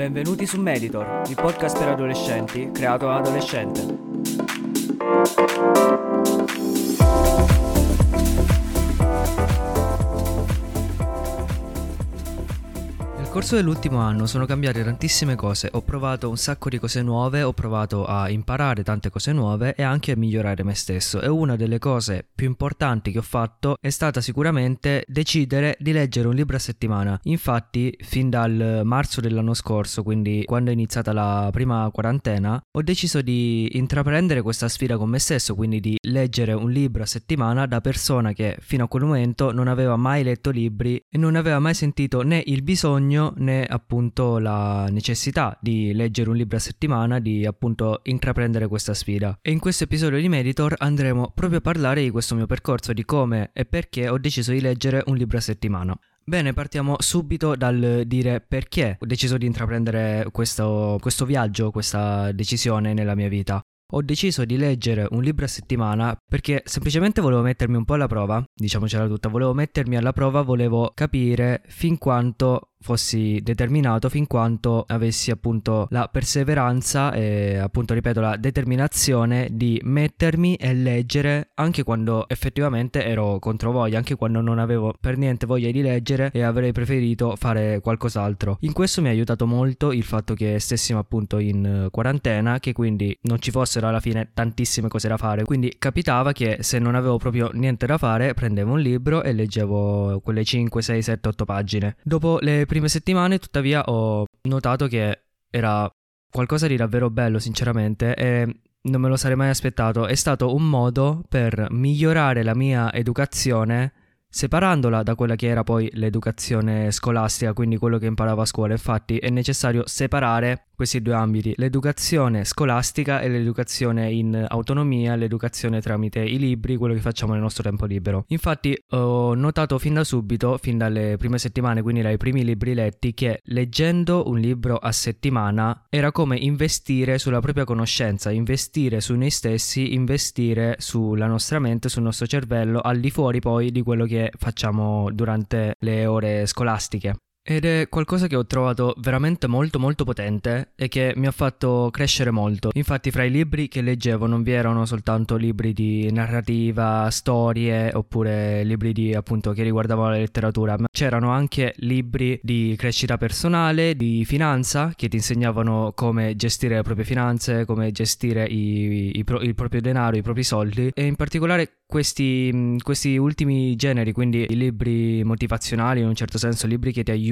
Benvenuti su Meditor, il podcast per adolescenti creato da adolescente. Corso dell'ultimo anno sono cambiate tantissime cose, ho provato un sacco di cose nuove, ho provato a imparare tante cose nuove e anche a migliorare me stesso e una delle cose più importanti che ho fatto è stata sicuramente decidere di leggere un libro a settimana. Infatti, fin dal marzo dell'anno scorso, quindi quando è iniziata la prima quarantena, ho deciso di intraprendere questa sfida con me stesso, quindi di leggere un libro a settimana da persona che fino a quel momento non aveva mai letto libri e non aveva mai sentito né il bisogno bisogno né appunto la necessità di leggere un libro a settimana, di appunto intraprendere questa sfida. E in questo episodio di Meditor andremo proprio a parlare di questo mio percorso, di come e perché ho deciso di leggere un libro a settimana. Bene, partiamo subito dal dire perché ho deciso di intraprendere questo, questo viaggio, questa decisione nella mia vita ho deciso di leggere un libro a settimana perché semplicemente volevo mettermi un po' alla prova, diciamocela tutta, volevo mettermi alla prova, volevo capire fin quanto fossi determinato fin quanto avessi appunto la perseveranza e appunto ripeto la determinazione di mettermi e leggere anche quando effettivamente ero contro voglia, anche quando non avevo per niente voglia di leggere e avrei preferito fare qualcos'altro. In questo mi ha aiutato molto il fatto che stessimo appunto in quarantena, che quindi non ci fossero alla fine tantissime cose da fare, quindi capitava che se non avevo proprio niente da fare prendevo un libro e leggevo quelle 5, 6, 7, 8 pagine. Dopo le prime settimane, tuttavia, ho notato che era qualcosa di davvero bello, sinceramente, e non me lo sarei mai aspettato. È stato un modo per migliorare la mia educazione separandola da quella che era poi l'educazione scolastica, quindi quello che imparavo a scuola. Infatti è necessario separare questi due ambiti, l'educazione scolastica e l'educazione in autonomia, l'educazione tramite i libri, quello che facciamo nel nostro tempo libero. Infatti ho notato fin da subito, fin dalle prime settimane, quindi dai primi libri letti, che leggendo un libro a settimana era come investire sulla propria conoscenza, investire su noi stessi, investire sulla nostra mente, sul nostro cervello, al di fuori poi di quello che facciamo durante le ore scolastiche. Ed è qualcosa che ho trovato veramente molto molto potente e che mi ha fatto crescere molto. Infatti fra i libri che leggevo non vi erano soltanto libri di narrativa, storie oppure libri di appunto che riguardavano la letteratura, ma c'erano anche libri di crescita personale, di finanza che ti insegnavano come gestire le proprie finanze, come gestire i, i pro, il proprio denaro, i propri soldi e in particolare questi, questi ultimi generi, quindi i libri motivazionali in un certo senso, libri che ti aiutano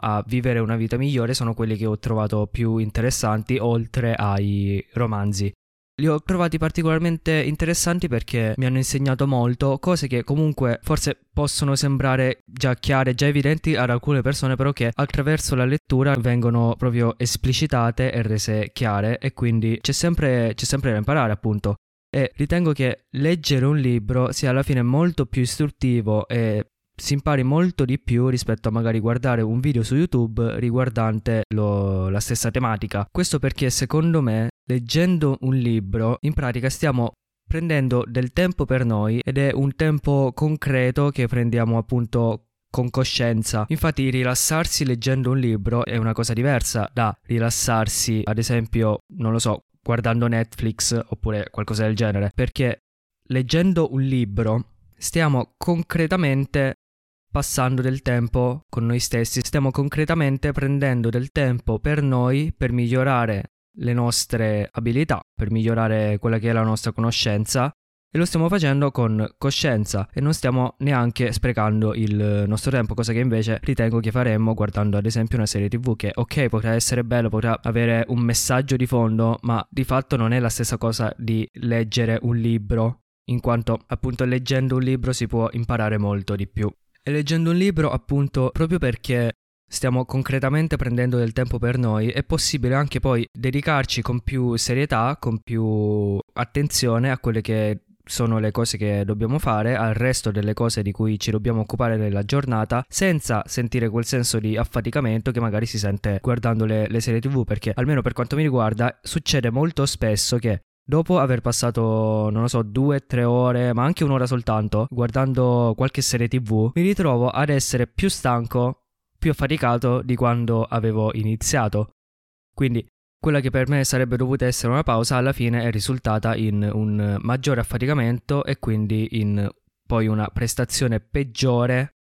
a vivere una vita migliore, sono quelli che ho trovato più interessanti oltre ai romanzi. Li ho trovati particolarmente interessanti perché mi hanno insegnato molto, cose che comunque forse possono sembrare già chiare, già evidenti ad alcune persone, però che attraverso la lettura vengono proprio esplicitate e rese chiare e quindi c'è sempre, c'è sempre da imparare appunto e ritengo che leggere un libro sia alla fine molto più istruttivo e si impari molto di più rispetto a magari guardare un video su YouTube riguardante lo, la stessa tematica. Questo perché secondo me leggendo un libro in pratica stiamo prendendo del tempo per noi ed è un tempo concreto che prendiamo appunto con coscienza. Infatti rilassarsi leggendo un libro è una cosa diversa da rilassarsi, ad esempio, non lo so, guardando Netflix oppure qualcosa del genere, perché leggendo un libro stiamo concretamente passando del tempo con noi stessi, stiamo concretamente prendendo del tempo per noi per migliorare le nostre abilità, per migliorare quella che è la nostra conoscenza e lo stiamo facendo con coscienza e non stiamo neanche sprecando il nostro tempo, cosa che invece ritengo che faremmo guardando ad esempio una serie tv che ok potrà essere bello, potrà avere un messaggio di fondo, ma di fatto non è la stessa cosa di leggere un libro, in quanto appunto leggendo un libro si può imparare molto di più. E leggendo un libro appunto proprio perché stiamo concretamente prendendo del tempo per noi, è possibile anche poi dedicarci con più serietà, con più attenzione a quelle che sono le cose che dobbiamo fare, al resto delle cose di cui ci dobbiamo occupare nella giornata, senza sentire quel senso di affaticamento che magari si sente guardando le, le serie tv, perché almeno per quanto mi riguarda succede molto spesso che Dopo aver passato, non lo so, due, tre ore, ma anche un'ora soltanto, guardando qualche serie tv, mi ritrovo ad essere più stanco, più affaticato di quando avevo iniziato. Quindi quella che per me sarebbe dovuta essere una pausa alla fine è risultata in un maggiore affaticamento e quindi in poi una prestazione peggiore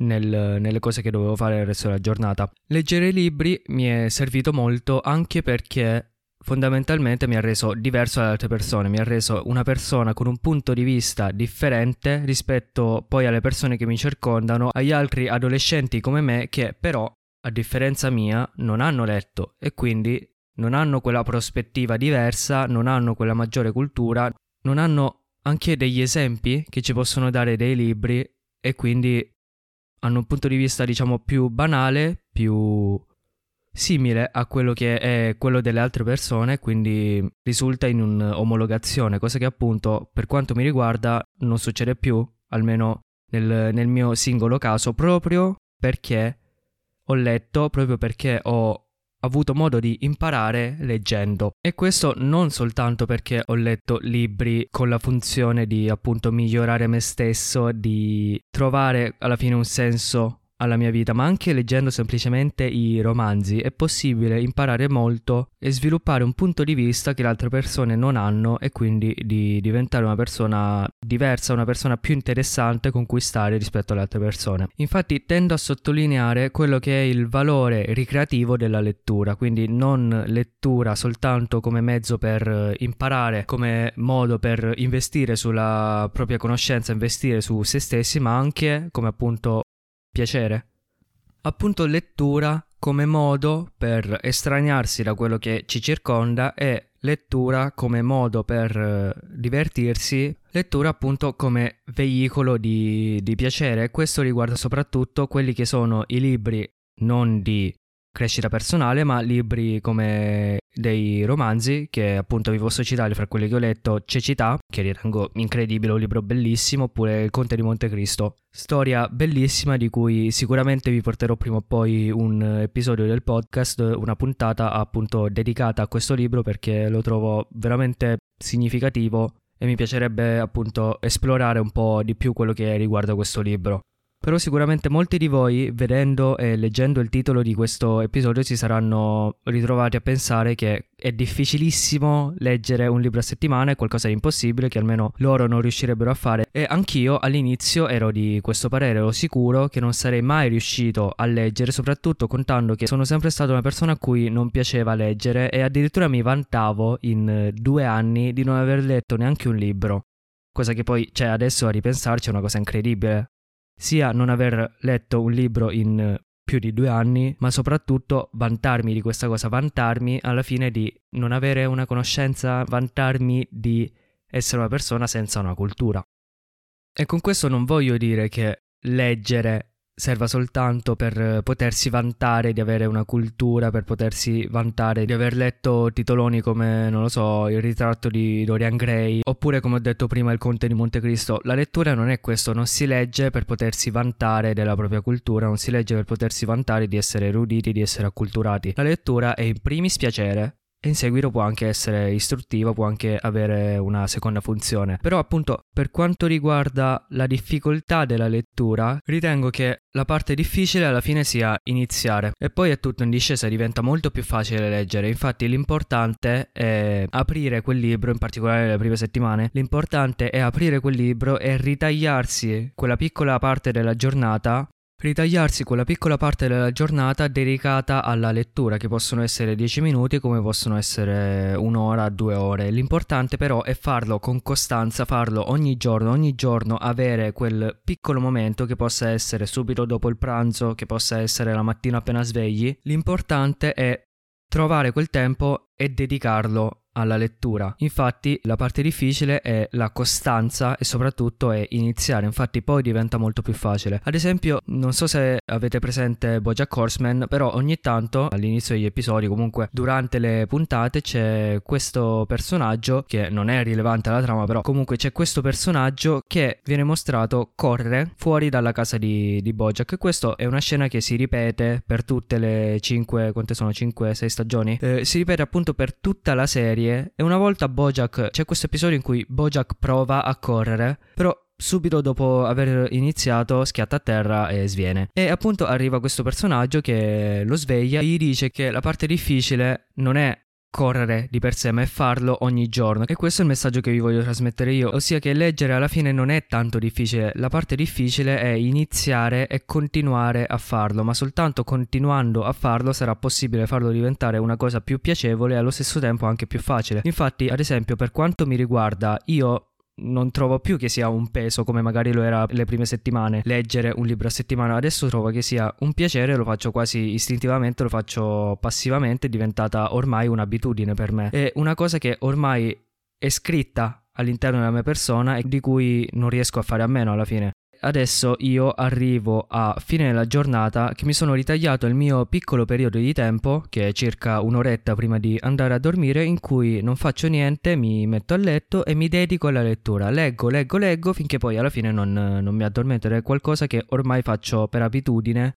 nel, nelle cose che dovevo fare il resto della giornata. Leggere libri mi è servito molto anche perché fondamentalmente mi ha reso diverso dalle altre persone, mi ha reso una persona con un punto di vista differente rispetto poi alle persone che mi circondano, agli altri adolescenti come me che però, a differenza mia, non hanno letto e quindi non hanno quella prospettiva diversa, non hanno quella maggiore cultura, non hanno anche degli esempi che ci possono dare dei libri e quindi hanno un punto di vista diciamo più banale, più simile a quello che è quello delle altre persone, quindi risulta in un'omologazione, cosa che appunto per quanto mi riguarda non succede più, almeno nel, nel mio singolo caso, proprio perché ho letto, proprio perché ho avuto modo di imparare leggendo. E questo non soltanto perché ho letto libri con la funzione di appunto migliorare me stesso, di trovare alla fine un senso alla mia vita, ma anche leggendo semplicemente i romanzi è possibile imparare molto e sviluppare un punto di vista che le altre persone non hanno e quindi di diventare una persona diversa, una persona più interessante con cui stare rispetto alle altre persone. Infatti tendo a sottolineare quello che è il valore ricreativo della lettura, quindi non lettura soltanto come mezzo per imparare, come modo per investire sulla propria conoscenza, investire su se stessi, ma anche come appunto piacere. Appunto lettura come modo per estraniarsi da quello che ci circonda e lettura come modo per eh, divertirsi, lettura appunto come veicolo di, di piacere. Questo riguarda soprattutto quelli che sono i libri non di crescita personale, ma libri come dei romanzi, che appunto vi posso citare fra quelli che ho letto, Cecità, che ritengo incredibile, un libro bellissimo, oppure Il Conte di Montecristo. Storia bellissima di cui sicuramente vi porterò prima o poi un episodio del podcast, una puntata appunto dedicata a questo libro perché lo trovo veramente significativo e mi piacerebbe appunto esplorare un po' di più quello che riguarda questo libro. Però sicuramente molti di voi, vedendo e leggendo il titolo di questo episodio, si saranno ritrovati a pensare che è difficilissimo leggere un libro a settimana, è qualcosa di impossibile che almeno loro non riuscirebbero a fare. E anch'io all'inizio ero di questo parere, ero sicuro che non sarei mai riuscito a leggere, soprattutto contando che sono sempre stata una persona a cui non piaceva leggere e addirittura mi vantavo in due anni di non aver letto neanche un libro. Cosa che poi, cioè, adesso a ripensarci è una cosa incredibile sia non aver letto un libro in più di due anni, ma soprattutto vantarmi di questa cosa, vantarmi alla fine di non avere una conoscenza, vantarmi di essere una persona senza una cultura. E con questo non voglio dire che leggere serva soltanto per potersi vantare di avere una cultura, per potersi vantare di aver letto titoloni come, non lo so, il ritratto di Dorian Gray, oppure come ho detto prima il Conte di Montecristo. La lettura non è questo, non si legge per potersi vantare della propria cultura, non si legge per potersi vantare di essere eruditi, di essere acculturati. La lettura è in primis piacere, e in seguito può anche essere istruttivo, può anche avere una seconda funzione. Però appunto per quanto riguarda la difficoltà della lettura, ritengo che la parte difficile alla fine sia iniziare e poi è tutto in discesa, diventa molto più facile leggere. Infatti l'importante è aprire quel libro, in particolare le prime settimane, l'importante è aprire quel libro e ritagliarsi quella piccola parte della giornata Ritagliarsi quella piccola parte della giornata dedicata alla lettura, che possono essere 10 minuti come possono essere un'ora, due ore. L'importante però è farlo con costanza, farlo ogni giorno, ogni giorno avere quel piccolo momento che possa essere subito dopo il pranzo, che possa essere la mattina appena svegli. L'importante è trovare quel tempo e dedicarlo alla lettura. Infatti la parte difficile è la costanza e soprattutto è iniziare, infatti poi diventa molto più facile. Ad esempio, non so se avete presente Bojack Horseman, però ogni tanto all'inizio degli episodi, comunque durante le puntate c'è questo personaggio che non è rilevante alla trama, però comunque c'è questo personaggio che viene mostrato correre fuori dalla casa di, di Bojack. Questo è una scena che si ripete per tutte le 5, quante sono 5, 6 stagioni? Eh, si ripete appunto per tutta la serie e una volta Bojack c'è questo episodio in cui Bojack prova a correre, però subito dopo aver iniziato schiatta a terra e sviene. E appunto arriva questo personaggio che lo sveglia e gli dice che la parte difficile non è correre di per sé, ma è farlo ogni giorno. E questo è il messaggio che vi voglio trasmettere io, ossia che leggere alla fine non è tanto difficile, la parte difficile è iniziare e continuare a farlo, ma soltanto continuando a farlo sarà possibile farlo diventare una cosa più piacevole e allo stesso tempo anche più facile. Infatti, ad esempio, per quanto mi riguarda, io non trovo più che sia un peso come magari lo era le prime settimane. Leggere un libro a settimana adesso trovo che sia un piacere lo faccio quasi istintivamente lo faccio passivamente è diventata ormai un'abitudine per me. È una cosa che ormai è scritta all'interno della mia persona e di cui non riesco a fare a meno alla fine adesso io arrivo a fine della giornata che mi sono ritagliato il mio piccolo periodo di tempo, che è circa un'oretta prima di andare a dormire, in cui non faccio niente, mi metto a letto e mi dedico alla lettura. Leggo, leggo, leggo finché poi alla fine non, non mi addormento è qualcosa che ormai faccio per abitudine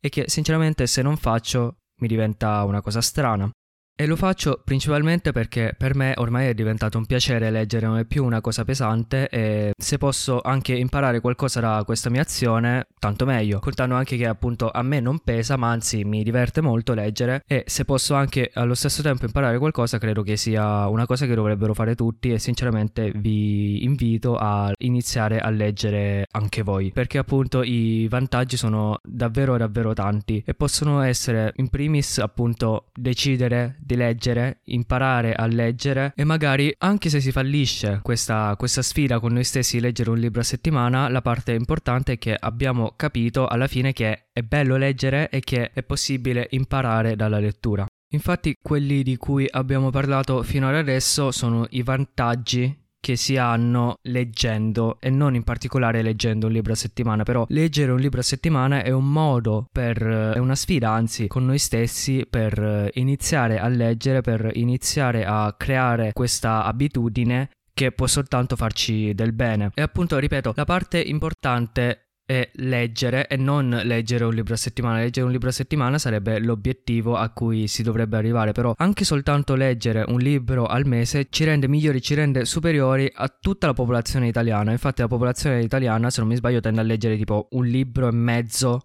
e che sinceramente se non faccio mi diventa una cosa strana. E lo faccio principalmente perché per me ormai è diventato un piacere leggere, non è più una cosa pesante e se posso anche imparare qualcosa da questa mia azione, tanto meglio. Contando anche che appunto a me non pesa, ma anzi mi diverte molto leggere e se posso anche allo stesso tempo imparare qualcosa, credo che sia una cosa che dovrebbero fare tutti e sinceramente vi invito a iniziare a leggere anche voi, perché appunto i vantaggi sono davvero davvero tanti e possono essere in primis appunto decidere di leggere, imparare a leggere e magari anche se si fallisce questa, questa sfida con noi stessi leggere un libro a settimana, la parte importante è che abbiamo capito alla fine che è bello leggere e che è possibile imparare dalla lettura. Infatti quelli di cui abbiamo parlato fino ad adesso sono i vantaggi che si hanno leggendo e non in particolare leggendo un libro a settimana, però leggere un libro a settimana è un modo per è una sfida anzi con noi stessi per iniziare a leggere, per iniziare a creare questa abitudine che può soltanto farci del bene. E appunto, ripeto, la parte importante è leggere e non leggere un libro a settimana. Leggere un libro a settimana sarebbe l'obiettivo a cui si dovrebbe arrivare, però anche soltanto leggere un libro al mese ci rende migliori, ci rende superiori a tutta la popolazione italiana. Infatti la popolazione italiana, se non mi sbaglio, tende a leggere tipo un libro e mezzo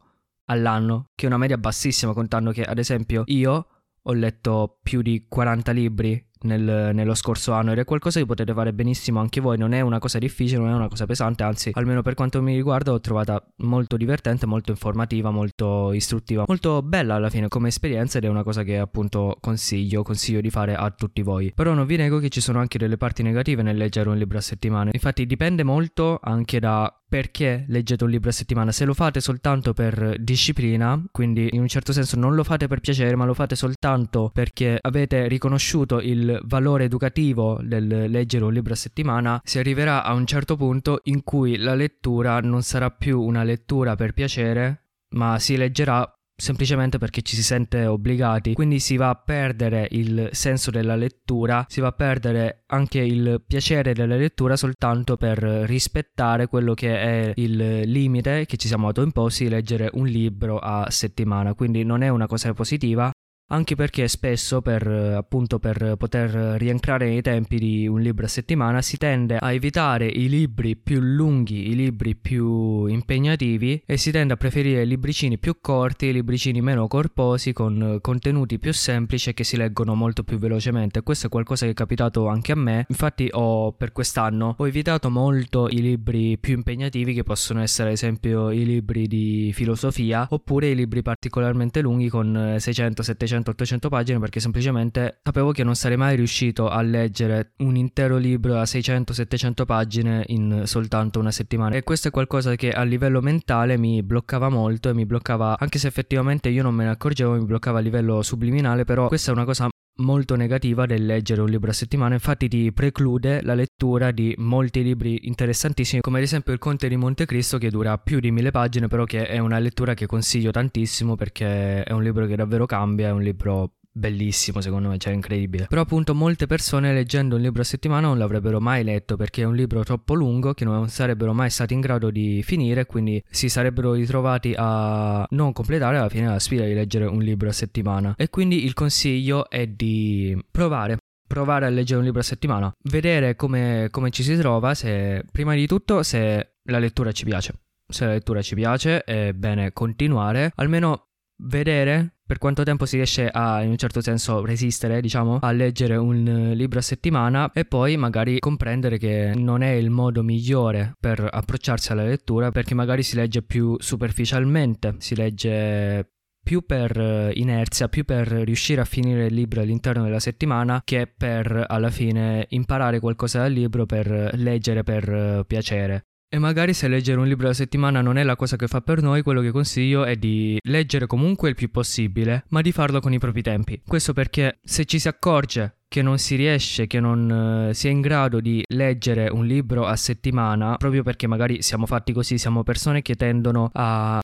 all'anno, che è una media bassissima, contando che ad esempio io ho letto più di 40 libri nel, nello scorso anno ed è qualcosa che potete fare benissimo anche voi, non è una cosa difficile, non è una cosa pesante, anzi almeno per quanto mi riguarda l'ho trovata molto divertente, molto informativa, molto istruttiva, molto bella alla fine come esperienza ed è una cosa che appunto consiglio, consiglio di fare a tutti voi. Però non vi nego che ci sono anche delle parti negative nel leggere un libro a settimana, infatti dipende molto anche da perché leggete un libro a settimana. Se lo fate soltanto per disciplina, quindi in un certo senso non lo fate per piacere, ma lo fate soltanto perché avete riconosciuto il valore educativo del leggere un libro a settimana, si arriverà a un certo punto in cui la lettura non sarà più una lettura per piacere, ma si leggerà semplicemente perché ci si sente obbligati, quindi si va a perdere il senso della lettura, si va a perdere anche il piacere della lettura soltanto per rispettare quello che è il limite che ci siamo autoimposti di leggere un libro a settimana, quindi non è una cosa positiva, anche perché spesso per, appunto per poter rientrare nei tempi di un libro a settimana si tende a evitare i libri più lunghi, i libri più impegnativi e si tende a preferire libricini più corti, libricini meno corposi con contenuti più semplici che si leggono molto più velocemente. Questo è qualcosa che è capitato anche a me. Infatti ho per quest'anno ho evitato molto i libri più impegnativi che possono essere ad esempio i libri di filosofia oppure i libri particolarmente lunghi con 600 700 700-800 pagine perché semplicemente sapevo che non sarei mai riuscito a leggere un intero libro a 600-700 pagine in soltanto una settimana. E questo è qualcosa che a livello mentale mi bloccava molto e mi bloccava anche se effettivamente io non me ne accorgevo mi bloccava a livello subliminale però questa è una cosa molto negativa del leggere un libro a settimana, infatti ti preclude la lettura di molti libri interessantissimi, come ad esempio Il Conte di Montecristo che dura più di mille pagine, però che è una lettura che consiglio tantissimo perché è un libro che davvero cambia, è un libro bellissimo secondo me, cioè incredibile. Però appunto molte persone leggendo un libro a settimana non l'avrebbero mai letto perché è un libro troppo lungo che non sarebbero mai stati in grado di finire, quindi si sarebbero ritrovati a non completare alla fine la sfida di leggere un libro a settimana. E quindi il consiglio è di provare provare a leggere un libro a settimana, vedere come, come ci si trova, se prima di tutto se la lettura ci piace. Se la lettura ci piace è bene continuare, almeno vedere per quanto tempo si riesce a, in un certo senso, resistere, diciamo, a leggere un libro a settimana e poi magari comprendere che non è il modo migliore per approcciarsi alla lettura perché magari si legge più superficialmente, si legge più per inerzia, più per riuscire a finire il libro all'interno della settimana che per alla fine imparare qualcosa dal libro per leggere per piacere. E magari se leggere un libro alla settimana non è la cosa che fa per noi, quello che consiglio è di leggere comunque il più possibile, ma di farlo con i propri tempi. Questo perché se ci si accorge che non si riesce, che non uh, si è in grado di leggere un libro a settimana, proprio perché magari siamo fatti così, siamo persone che tendono a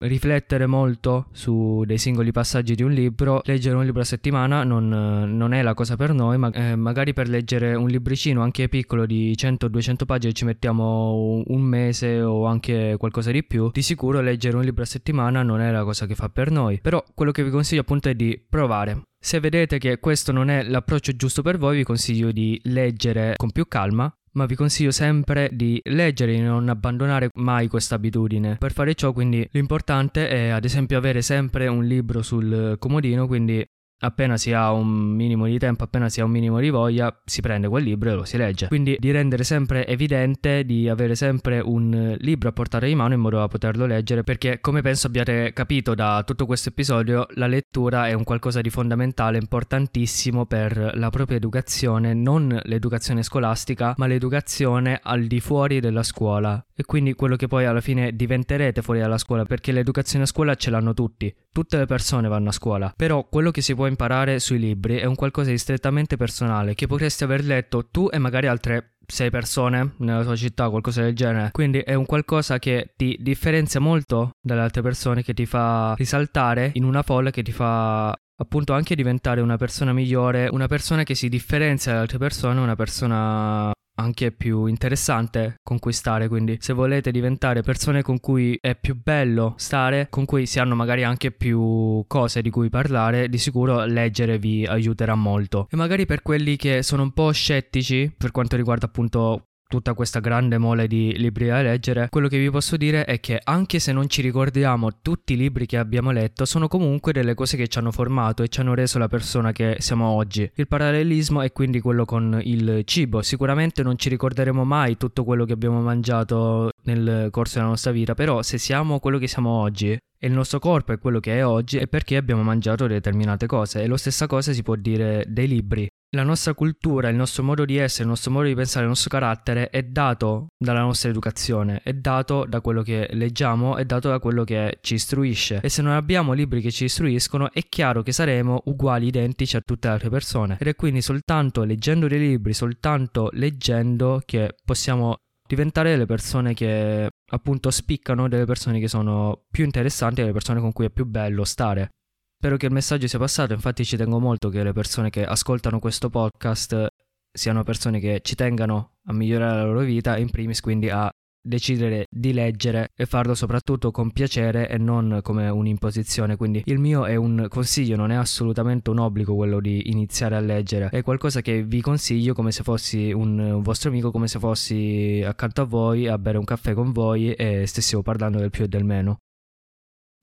riflettere molto su dei singoli passaggi di un libro, leggere un libro a settimana non, non è la cosa per noi, ma eh, magari per leggere un libricino anche piccolo di 100-200 pagine ci mettiamo un mese o anche qualcosa di più, di sicuro leggere un libro a settimana non è la cosa che fa per noi, però quello che vi consiglio appunto è di provare. Se vedete che questo non è l'approccio giusto per voi, vi consiglio di leggere con più calma ma vi consiglio sempre di leggere e non abbandonare mai questa abitudine. Per fare ciò, quindi, l'importante è ad esempio avere sempre un libro sul comodino, quindi appena si ha un minimo di tempo, appena si ha un minimo di voglia, si prende quel libro e lo si legge. Quindi di rendere sempre evidente di avere sempre un libro a portare di mano in modo da poterlo leggere, perché come penso abbiate capito da tutto questo episodio, la lettura è un qualcosa di fondamentale, importantissimo per la propria educazione, non l'educazione scolastica, ma l'educazione al di fuori della scuola. E quindi quello che poi alla fine diventerete fuori dalla scuola, perché l'educazione a scuola ce l'hanno tutti, tutte le persone vanno a scuola, però quello che si può imparare sui libri è un qualcosa di strettamente personale che potresti aver letto tu e magari altre sei persone nella tua città, qualcosa del genere. Quindi è un qualcosa che ti differenzia molto dalle altre persone, che ti fa risaltare in una folla, che ti fa appunto anche diventare una persona migliore, una persona che si differenzia dalle altre persone, una persona anche più interessante conquistare. Quindi, se volete diventare persone con cui è più bello stare, con cui si hanno magari anche più cose di cui parlare, di sicuro leggere vi aiuterà molto. E magari per quelli che sono un po' scettici per quanto riguarda appunto tutta questa grande mole di libri da leggere, quello che vi posso dire è che anche se non ci ricordiamo tutti i libri che abbiamo letto, sono comunque delle cose che ci hanno formato e ci hanno reso la persona che siamo oggi. Il parallelismo è quindi quello con il cibo. Sicuramente non ci ricorderemo mai tutto quello che abbiamo mangiato nel corso della nostra vita, però se siamo quello che siamo oggi, e il nostro corpo è quello che è oggi è perché abbiamo mangiato determinate cose e lo stessa cosa si può dire dei libri. La nostra cultura, il nostro modo di essere, il nostro modo di pensare, il nostro carattere è dato dalla nostra educazione, è dato da quello che leggiamo, è dato da quello che ci istruisce. E se non abbiamo libri che ci istruiscono, è chiaro che saremo uguali, identici a tutte le altre persone. Ed è quindi soltanto leggendo dei libri, soltanto leggendo che possiamo diventare delle persone che appunto spiccano, delle persone che sono più interessanti, delle persone con cui è più bello stare. Spero che il messaggio sia passato, infatti ci tengo molto che le persone che ascoltano questo podcast siano persone che ci tengano a migliorare la loro vita, in primis quindi a decidere di leggere e farlo soprattutto con piacere e non come un'imposizione. Quindi il mio è un consiglio, non è assolutamente un obbligo quello di iniziare a leggere, è qualcosa che vi consiglio come se fossi un, un vostro amico, come se fossi accanto a voi a bere un caffè con voi e stessimo parlando del più e del meno.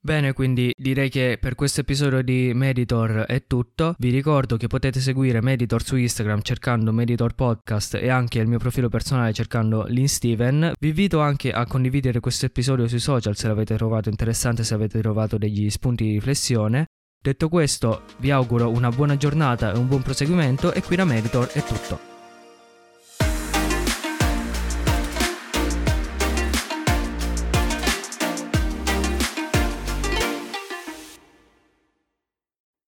Bene, quindi direi che per questo episodio di Meditor è tutto. Vi ricordo che potete seguire Meditor su Instagram cercando Meditor Podcast e anche il mio profilo personale cercando Lin Steven. Vi invito anche a condividere questo episodio sui social se l'avete trovato interessante, se avete trovato degli spunti di riflessione. Detto questo, vi auguro una buona giornata e un buon proseguimento e qui da Meditor è tutto.